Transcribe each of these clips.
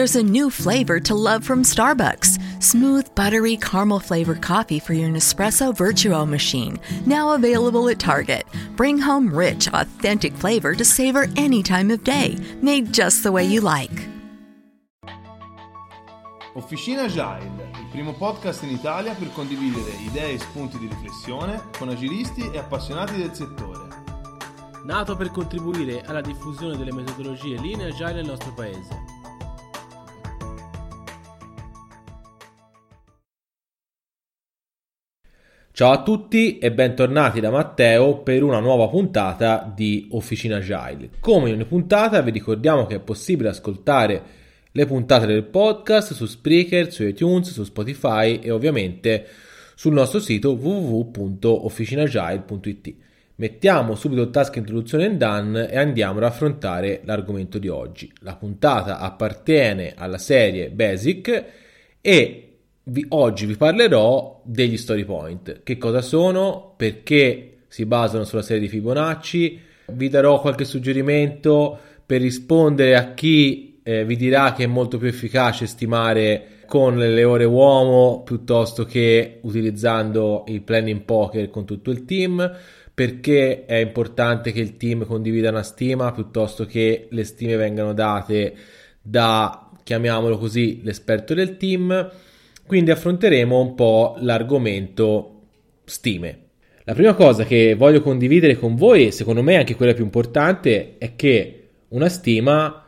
There's a new flavor to love from Starbucks smooth, buttery, caramel flavored coffee for your Nespresso Virtuo machine. Now available at Target. Bring home rich, authentic flavor to savor any time of day, made just the way you like. Officina Agile, il primo podcast in Italia per condividere idee e spunti di riflessione con agilisti e appassionati del settore. Nato per contribuire alla diffusione delle metodologie linee agile nel nostro paese. Ciao a tutti e bentornati da Matteo per una nuova puntata di Officina Agile. Come in ogni puntata vi ricordiamo che è possibile ascoltare le puntate del podcast su Spreaker, su iTunes, su Spotify e ovviamente sul nostro sito www.officinagile.it. Mettiamo subito il task introduzione and done e andiamo ad affrontare l'argomento di oggi. La puntata appartiene alla serie Basic e vi, oggi vi parlerò degli story point. Che cosa sono? Perché si basano sulla serie di Fibonacci? Vi darò qualche suggerimento per rispondere a chi eh, vi dirà che è molto più efficace stimare con le ore uomo piuttosto che utilizzando il planning poker con tutto il team perché è importante che il team condivida una stima piuttosto che le stime vengano date da chiamiamolo così l'esperto del team quindi affronteremo un po' l'argomento stime. La prima cosa che voglio condividere con voi, e secondo me anche quella più importante, è che una stima,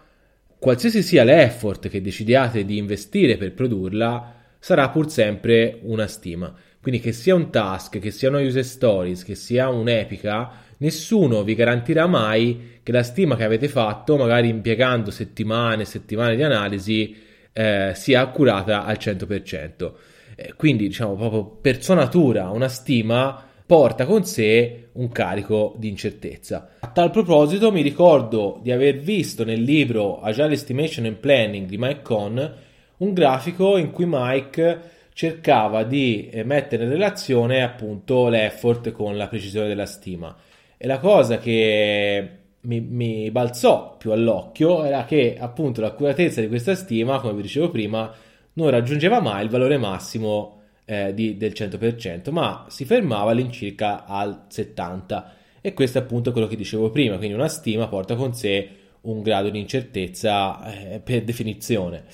qualsiasi sia l'effort che decidiate di investire per produrla, sarà pur sempre una stima. Quindi che sia un task, che sia una user stories, che sia un'epica, nessuno vi garantirà mai che la stima che avete fatto, magari impiegando settimane e settimane di analisi, eh, sia accurata al 100%. Eh, quindi, diciamo, proprio per sua natura, una stima porta con sé un carico di incertezza. A tal proposito mi ricordo di aver visto nel libro Agile Estimation and Planning di Mike Cohn un grafico in cui Mike cercava di eh, mettere in relazione appunto l'effort con la precisione della stima. E la cosa che mi, mi, balzò più all'occhio era che appunto l'accuratezza di questa stima, come vi dicevo prima, non raggiungeva mai il valore massimo eh, di, del 100%, ma si fermava all'incirca al 70%. E questo è appunto quello che dicevo prima, quindi una stima porta con sé un grado di incertezza eh, per definizione.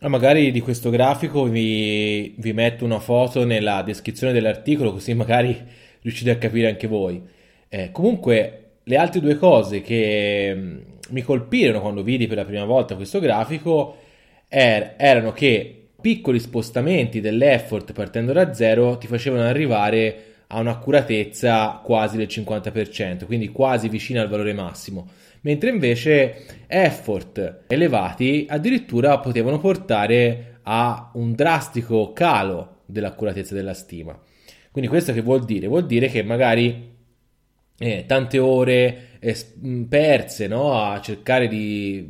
Magari di questo grafico vi, vi metto una foto nella descrizione dell'articolo così magari riuscite a capire anche voi. Eh, comunque le altre due cose che mm, mi colpirono quando vidi per la prima volta questo grafico er- erano che piccoli spostamenti dell'effort partendo da zero ti facevano arrivare a un'accuratezza quasi del 50%, quindi quasi vicina al valore massimo, mentre invece effort elevati addirittura potevano portare a un drastico calo dell'accuratezza della stima. Quindi questo che vuol dire? Vuol dire che magari eh, tante ore eh, perse no? a cercare di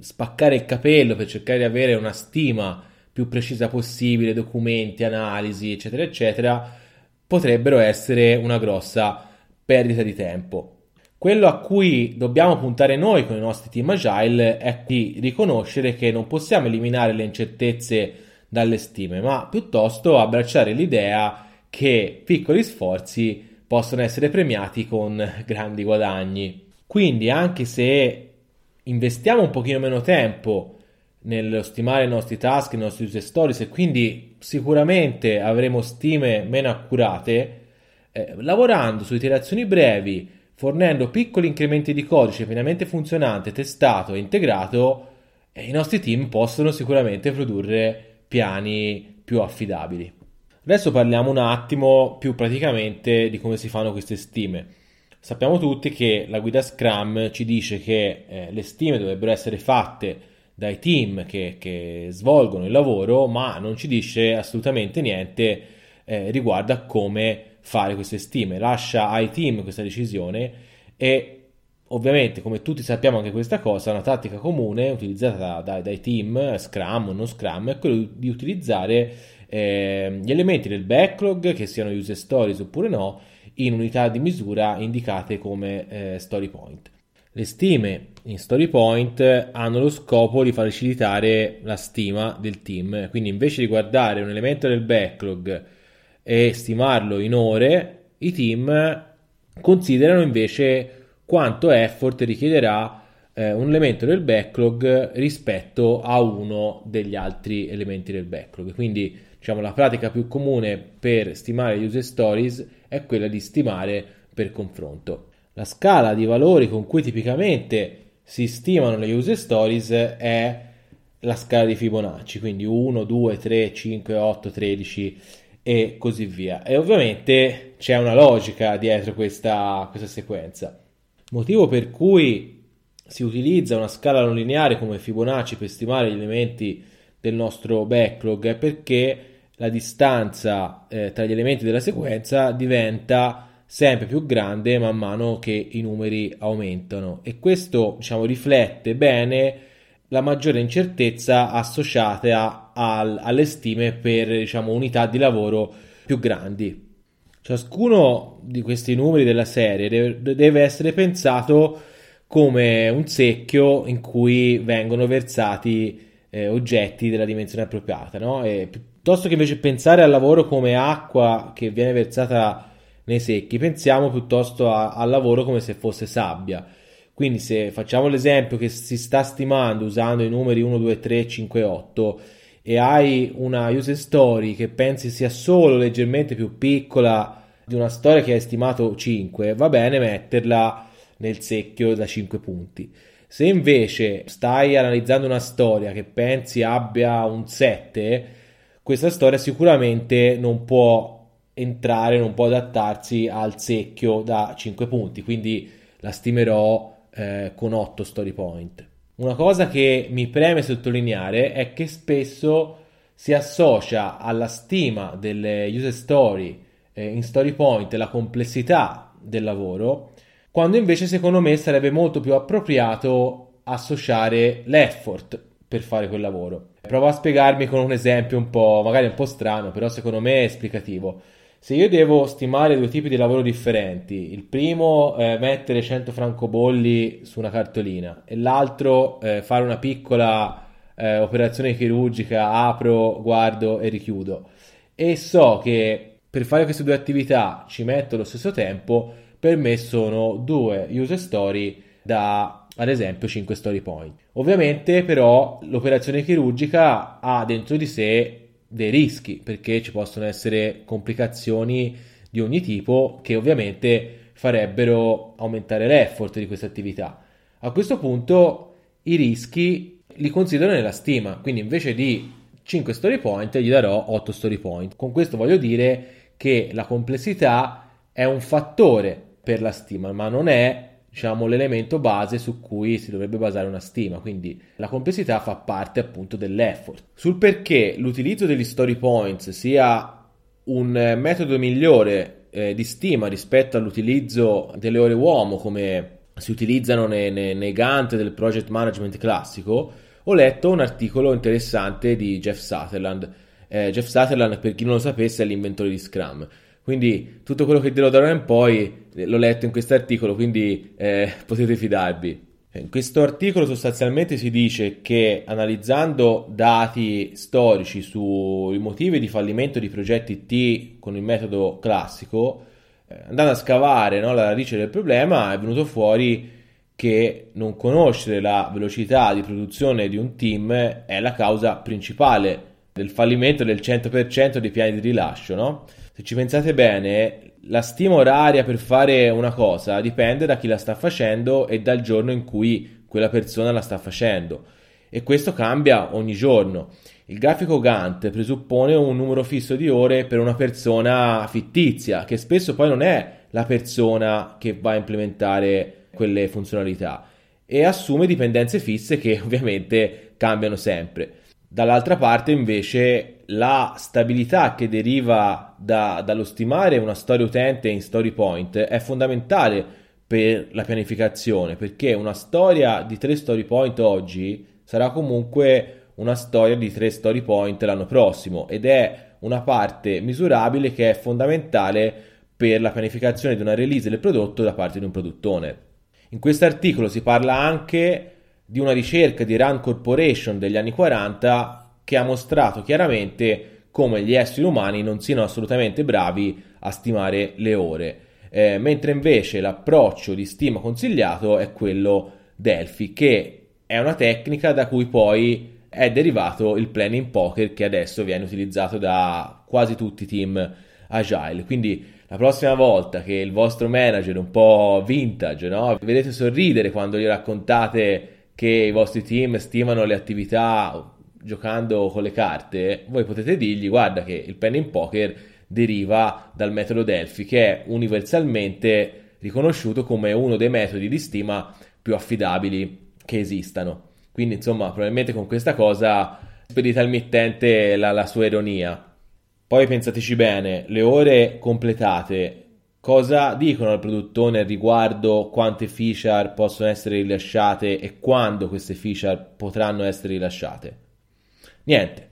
spaccare il capello per cercare di avere una stima più precisa possibile, documenti, analisi, eccetera, eccetera, potrebbero essere una grossa perdita di tempo. Quello a cui dobbiamo puntare noi con i nostri team agile è di riconoscere che non possiamo eliminare le incertezze dalle stime, ma piuttosto abbracciare l'idea che piccoli sforzi possono essere premiati con grandi guadagni. Quindi anche se investiamo un pochino meno tempo nello stimare i nostri task, i nostri user stories e quindi sicuramente avremo stime meno accurate, eh, lavorando su iterazioni brevi, fornendo piccoli incrementi di codice pienamente funzionante, testato e integrato, eh, i nostri team possono sicuramente produrre piani più affidabili. Adesso parliamo un attimo più praticamente di come si fanno queste stime. Sappiamo tutti che la guida Scrum ci dice che eh, le stime dovrebbero essere fatte dai team che, che, svolgono il lavoro, ma non ci dice assolutamente niente eh, riguardo a come fare queste stime. Lascia ai team questa decisione e ovviamente, come tutti sappiamo anche questa cosa, una tattica comune utilizzata dai, dai team, Scrum o non Scrum, è quella di utilizzare eh, gli elementi del backlog, che siano user stories oppure no, in unità di misura indicate come eh, story point. Le stime in story point hanno lo scopo di facilitare la stima del team, quindi invece di guardare un elemento del backlog e stimarlo in ore, i team considerano invece quanto effort richiederà eh, un elemento del backlog rispetto a uno degli altri elementi del backlog. Quindi, diciamo, la pratica più comune per stimare gli user stories è quella di stimare per confronto. La scala di valori con cui tipicamente si stimano le user stories è la scala di Fibonacci, quindi 1, 2, 3, 5, 8, 13 e così via. E ovviamente c'è una logica dietro questa, questa sequenza. Motivo per cui si utilizza una scala non lineare come Fibonacci per stimare gli elementi del nostro backlog è perché la distanza eh, tra gli elementi della sequenza diventa sempre più grande man mano che i numeri aumentano e questo diciamo riflette bene la maggiore incertezza associata a, alle stime per diciamo, unità di lavoro più grandi. Ciascuno di questi numeri della serie deve essere pensato come un secchio in cui vengono versati eh, oggetti della dimensione appropriata, no? E piuttosto che invece pensare al lavoro come acqua che viene versata nei secchi, pensiamo piuttosto a, al lavoro come se fosse sabbia. Quindi se facciamo l'esempio che si sta stimando usando i numeri 1, 2, 3, 5, 8 e hai una user story che pensi sia solo leggermente più piccola di una storia che hai stimato 5, va bene metterla nel secchio da 5 punti. Se invece stai analizzando una storia che pensi abbia un 7, questa storia sicuramente non può entrare, non può adattarsi al secchio da 5 punti, quindi la stimerò eh, con 8 story point. Una cosa che mi preme sottolineare è che spesso si associa alla stima delle user story eh, in story point la complessità del lavoro, quando invece secondo me sarebbe molto più appropriato associare l'effort per fare quel lavoro. Provo a spiegarmi con un esempio un po', magari un po' strano, però secondo me è esplicativo. Se io devo stimare due tipi di lavoro differenti, il primo è mettere 100 francobolli su una cartolina e l'altro è fare una piccola eh, operazione chirurgica, apro, guardo e richiudo. E so che per fare queste due attività ci metto lo stesso tempo, per me sono due user story da ad esempio 5 story point. Ovviamente però l'operazione chirurgica ha dentro di sé dei rischi perché ci possono essere complicazioni di ogni tipo che ovviamente farebbero aumentare l'effort di questa attività. A questo punto i rischi li considero nella stima, quindi invece di 5 story point gli darò 8 story point. Con questo voglio dire che la complessità è un fattore per la stima, ma non è diciamo, l'elemento base su cui si dovrebbe basare una stima, quindi la complessità fa parte appunto dell'effort. Sul perché l'utilizzo degli story points sia un metodo migliore eh, di stima rispetto all'utilizzo delle ore uomo come si utilizzano nei, nei, nei Gantt del project management classico, ho letto un articolo interessante di Jeff Sutherland. Eh, Jeff Sutherland, per chi non lo sapesse, è l'inventore di Scrum. Quindi tutto quello che dirò da ora in poi eh, l'ho letto in questo articolo, quindi eh, potete fidarvi. In questo articolo sostanzialmente si dice che analizzando dati storici sui motivi di fallimento di progetti T con il metodo classico, eh, andando a scavare no, la radice del problema è venuto fuori che non conoscere la velocità di produzione di un team è la causa principale del fallimento del 100% dei piani di rilascio, no? Se ci pensate bene, la stima oraria per fare una cosa dipende da chi la sta facendo e dal giorno in cui quella persona la sta facendo. E questo cambia ogni giorno. Il grafico Gantt presuppone un numero fisso di ore per una persona fittizia, che spesso poi non è la persona che va a implementare quelle funzionalità e assume dipendenze fisse che ovviamente cambiano sempre. Dall'altra parte invece la stabilità che deriva da, dallo stimare una storia utente in story point è fondamentale per la pianificazione perché una storia di tre story point oggi sarà comunque una storia di tre story point l'anno prossimo ed è una parte misurabile che è fondamentale per la pianificazione di una release del prodotto da parte di un product owner. In questo articolo si parla anche di una ricerca di Rand Corporation degli anni 40 che ha mostrato chiaramente come gli esseri umani non siano assolutamente bravi a stimare le ore, eh, mentre invece l'approccio di stima consigliato è quello Delphi, che è una tecnica da cui poi è derivato il planning poker che adesso viene utilizzato da quasi tutti i team agile. Quindi la prossima volta che il vostro manager un po' vintage, no? Vedete sorridere quando gli raccontate che i vostri team stimano le attività giocando con le carte, voi potete dirgli guarda che il pen in poker deriva dal metodo Delphi che è universalmente riconosciuto come uno dei metodi di stima più affidabili che esistano. Quindi insomma probabilmente con questa cosa spedite al mittente la, la sua ironia. Poi pensateci bene, le ore completate Cosa dicono al produttore riguardo quante feature possono essere rilasciate e quando queste feature potranno essere rilasciate? Niente.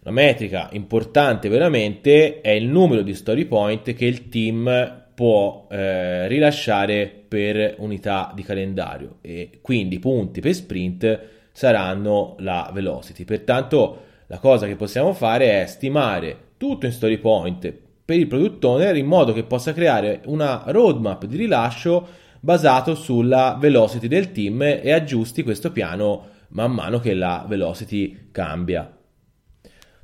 La metrica importante veramente è il numero di story point che il team può eh, rilasciare per unità di calendario e quindi punti per sprint saranno la velocity. Pertanto la cosa che possiamo fare è stimare tutto in story point per il product owner in modo che possa creare una roadmap di rilascio basato sulla velocity del team e aggiusti questo piano man mano che la velocity cambia.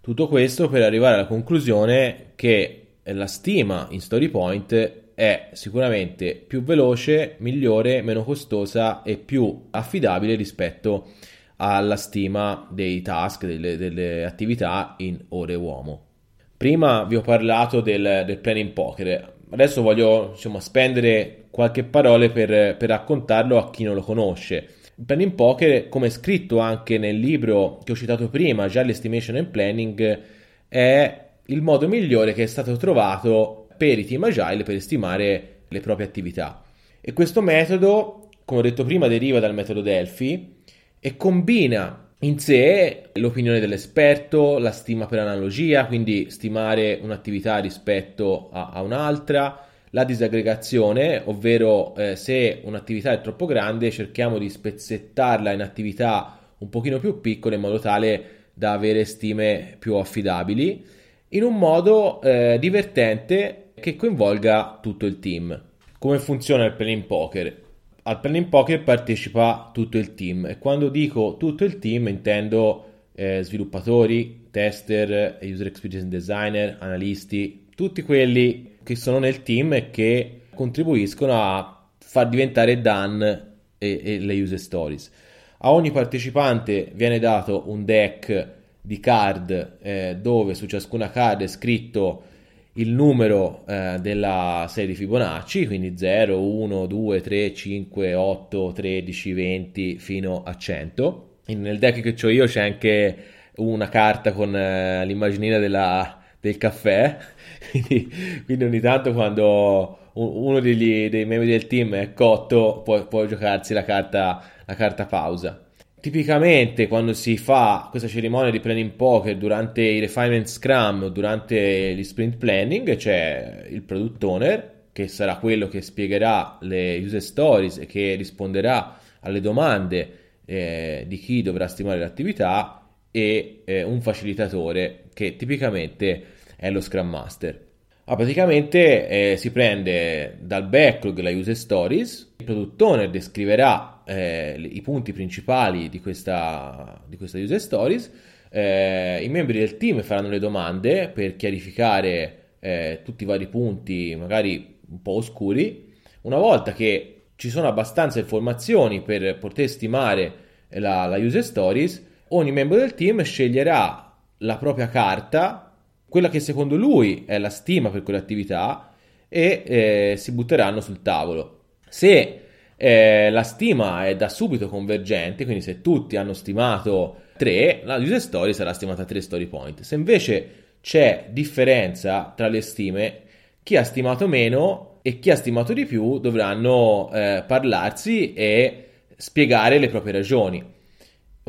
Tutto questo per arrivare alla conclusione che la stima in story point è sicuramente più veloce, migliore, meno costosa e più affidabile rispetto alla stima dei task, delle, delle attività in ore uomo. Prima vi ho parlato del, del planning poker, adesso voglio insomma, spendere qualche parole per, per raccontarlo a chi non lo conosce. Il planning poker, come scritto anche nel libro che ho citato prima, già l'estimation and planning, è il modo migliore che è stato trovato per i team agile per stimare le proprie attività. E questo metodo, come ho detto prima, deriva dal metodo Delphi e combina in sé l'opinione dell'esperto, la stima per analogia, quindi stimare un'attività rispetto a, a un'altra, la disaggregazione, ovvero eh, se un'attività è troppo grande cerchiamo di spezzettarla in attività un pochino più piccole in modo tale da avere stime più affidabili, in un modo eh, divertente che coinvolga tutto il team. Come funziona il planning poker? Al planning poker partecipa tutto il team e quando dico tutto il team intendo eh, sviluppatori, tester, user experience designer, analisti, tutti quelli che sono nel team e che contribuiscono a far diventare done e, e le user stories. A ogni partecipante viene dato un deck di card eh, dove su ciascuna card è scritto il numero eh, della serie di Fibonacci, quindi 0, 1, 2, 3, 5, 8, 13, 20 fino a 100. E nel deck che ho io c'è anche una carta con eh, l'immaginina della, del caffè, quindi, quindi, ogni tanto quando uno degli, dei membri del team è cotto può, può giocarsi la carta, la carta pausa. Tipicamente quando si fa questa cerimonia di planning poker durante i refinement scrum, durante gli sprint planning, c'è il product owner che sarà quello che spiegherà le user stories e che risponderà alle domande eh, di chi dovrà stimare l'attività e eh, un facilitatore che tipicamente è lo Scrum Master. Ah, praticamente eh, si prende dal backlog la user stories, il product owner descriverà eh, i punti principali di questa, di questa user stories, eh, i membri del team faranno le domande per chiarificare eh, tutti i vari punti, magari un po' oscuri. Una volta che ci sono abbastanza informazioni per poter stimare la, la user stories, ogni membro del team sceglierà la propria carta quella che secondo lui è la stima per quell'attività e eh, si butteranno sul tavolo. Se eh, la stima è da subito convergente, quindi se tutti hanno stimato 3, la user story sarà stimata a 3 story point. Se invece c'è differenza tra le stime, chi ha stimato meno e chi ha stimato di più dovranno eh, parlarsi e spiegare le proprie ragioni.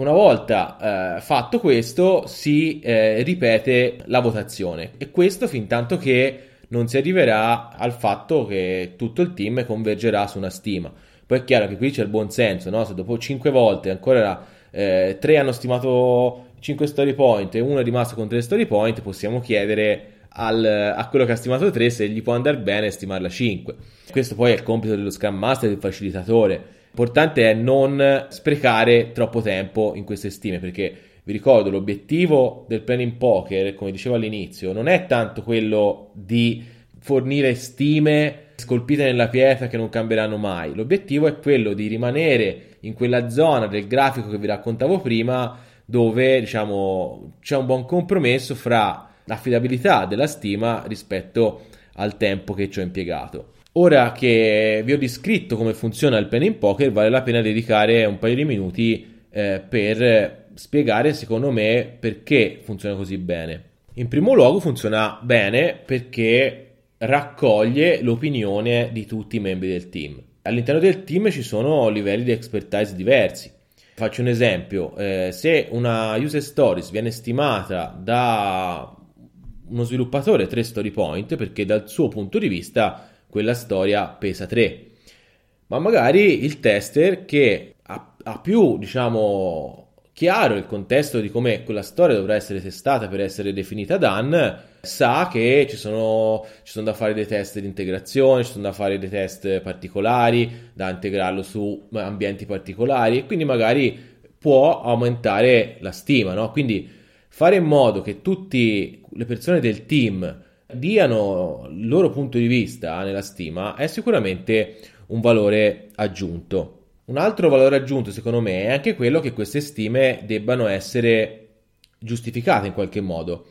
Una volta eh, fatto questo si eh, ripete la votazione e questo fin tanto che non si arriverà al fatto che tutto il team convergerà su una stima. Poi è chiaro che qui c'è il buon senso, no? Se dopo 5 volte ancora eh, 3 hanno stimato 5 story point e uno è rimasto con 3 story point, possiamo chiedere al, a quello che ha stimato 3 se gli può andare bene stimarla 5. Questo poi è il compito dello Scrum Master del facilitatore. L'importante è non sprecare troppo tempo in queste stime perché vi ricordo l'obiettivo del planning poker, come dicevo all'inizio, non è tanto quello di fornire stime scolpite nella pietra che non cambieranno mai. L'obiettivo è quello di rimanere in quella zona del grafico che vi raccontavo prima dove diciamo c'è un buon compromesso fra l'affidabilità della stima rispetto al tempo che ci ho impiegato. Ora che vi ho descritto come funziona il pen in poker, vale la pena dedicare un paio di minuti eh, per spiegare, secondo me, perché funziona così bene. In primo luogo funziona bene perché raccoglie l'opinione di tutti i membri del team. All'interno del team ci sono livelli di expertise diversi. Faccio un esempio, eh, se una user stories viene stimata da uno sviluppatore 3 story point perché dal suo punto di vista quella storia pesa 3 ma magari il tester che ha, ha più diciamo chiaro il contesto di come quella storia dovrà essere testata per essere definita done sa che ci sono, ci sono da fare dei test di integrazione, ci sono da fare dei test particolari, da integrarlo su ambienti particolari e quindi magari può aumentare la stima, no? Quindi fare in modo che tutte le persone del team diano il loro punto di vista nella stima è sicuramente un valore aggiunto. Un altro valore aggiunto, secondo me, è anche quello che queste stime debbano essere giustificate in qualche modo.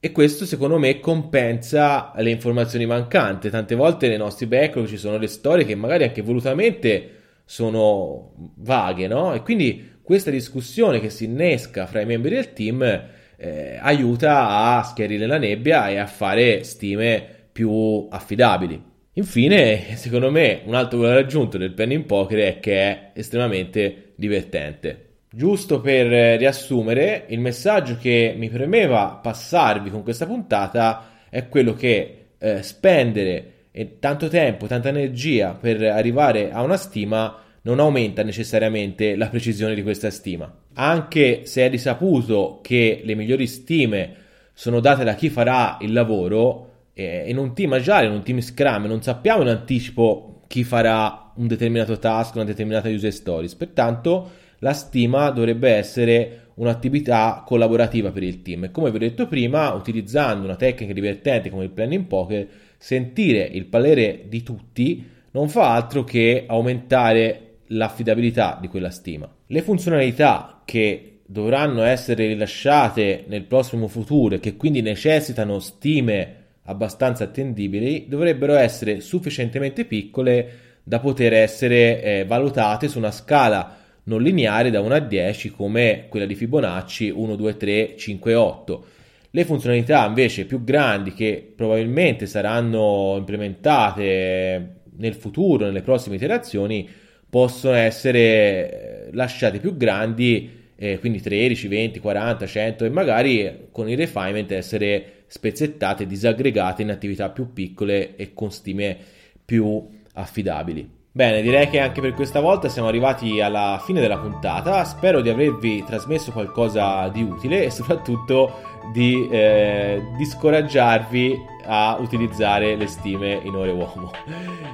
E questo, secondo me, compensa le informazioni mancanti. Tante volte nei nostri backlog ci sono le storie che magari anche volutamente sono vaghe, no? E quindi questa discussione che si innesca fra i membri del team eh, aiuta a schiarire la nebbia e a fare stime più affidabili. Infine, secondo me, un altro valore aggiunto del pen in poker è che è estremamente divertente. Giusto per riassumere, il messaggio che mi premeva passarvi con questa puntata è quello che eh, spendere tanto tempo, tanta energia per arrivare a una stima non aumenta necessariamente la precisione di questa stima. Anche se è risaputo che le migliori stime sono date da chi farà il lavoro, eh, in un team agile, in un team Scrum, non sappiamo in anticipo chi farà un determinato task, una determinata user stories. Pertanto la stima dovrebbe essere un'attività collaborativa per il team. Come vi ho detto prima, utilizzando una tecnica divertente come il planning poker, sentire il parere di tutti non fa altro che aumentare l'affidabilità di quella stima. Le funzionalità che dovranno essere rilasciate nel prossimo futuro e che quindi necessitano stime abbastanza attendibili dovrebbero essere sufficientemente piccole da poter essere eh, valutate su una scala non lineare da 1 a 10 come quella di Fibonacci 1, 2, 3, 5, 8. Le funzionalità invece più grandi che probabilmente saranno implementate nel futuro, nelle prossime iterazioni, possono essere eh, lasciate più grandi, eh, quindi 13, 20, 40, 100 e magari con il refinement essere spezzettate, disaggregate in attività più piccole e con stime più affidabili. Bene, direi che anche per questa volta siamo arrivati alla fine della puntata. Spero di avervi trasmesso qualcosa di utile e soprattutto di, eh, di scoraggiarvi a utilizzare le stime in ore uomo.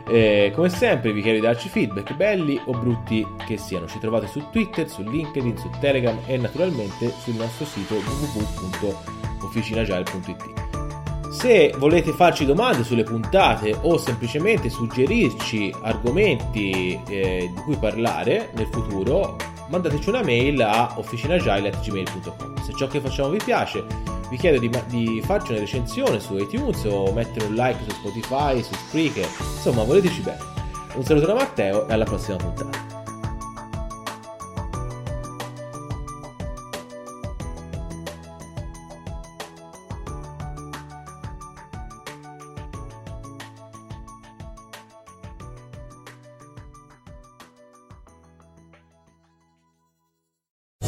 E, come sempre vi chiedo di darci feedback, belli o brutti che siano. Ci trovate su Twitter, su LinkedIn, su Telegram e naturalmente sul nostro sito www.officinagile.it. Se volete farci domande sulle puntate o semplicemente suggerirci argomenti eh, di cui parlare nel futuro, mandateci una mail a officinagile.gmail.com. Se ciò che facciamo vi piace, vi chiedo di, di, farci una recensione su iTunes o mettere un like su Spotify, su Spreaker, insomma voleteci bene. Un saluto da Matteo e alla prossima puntata.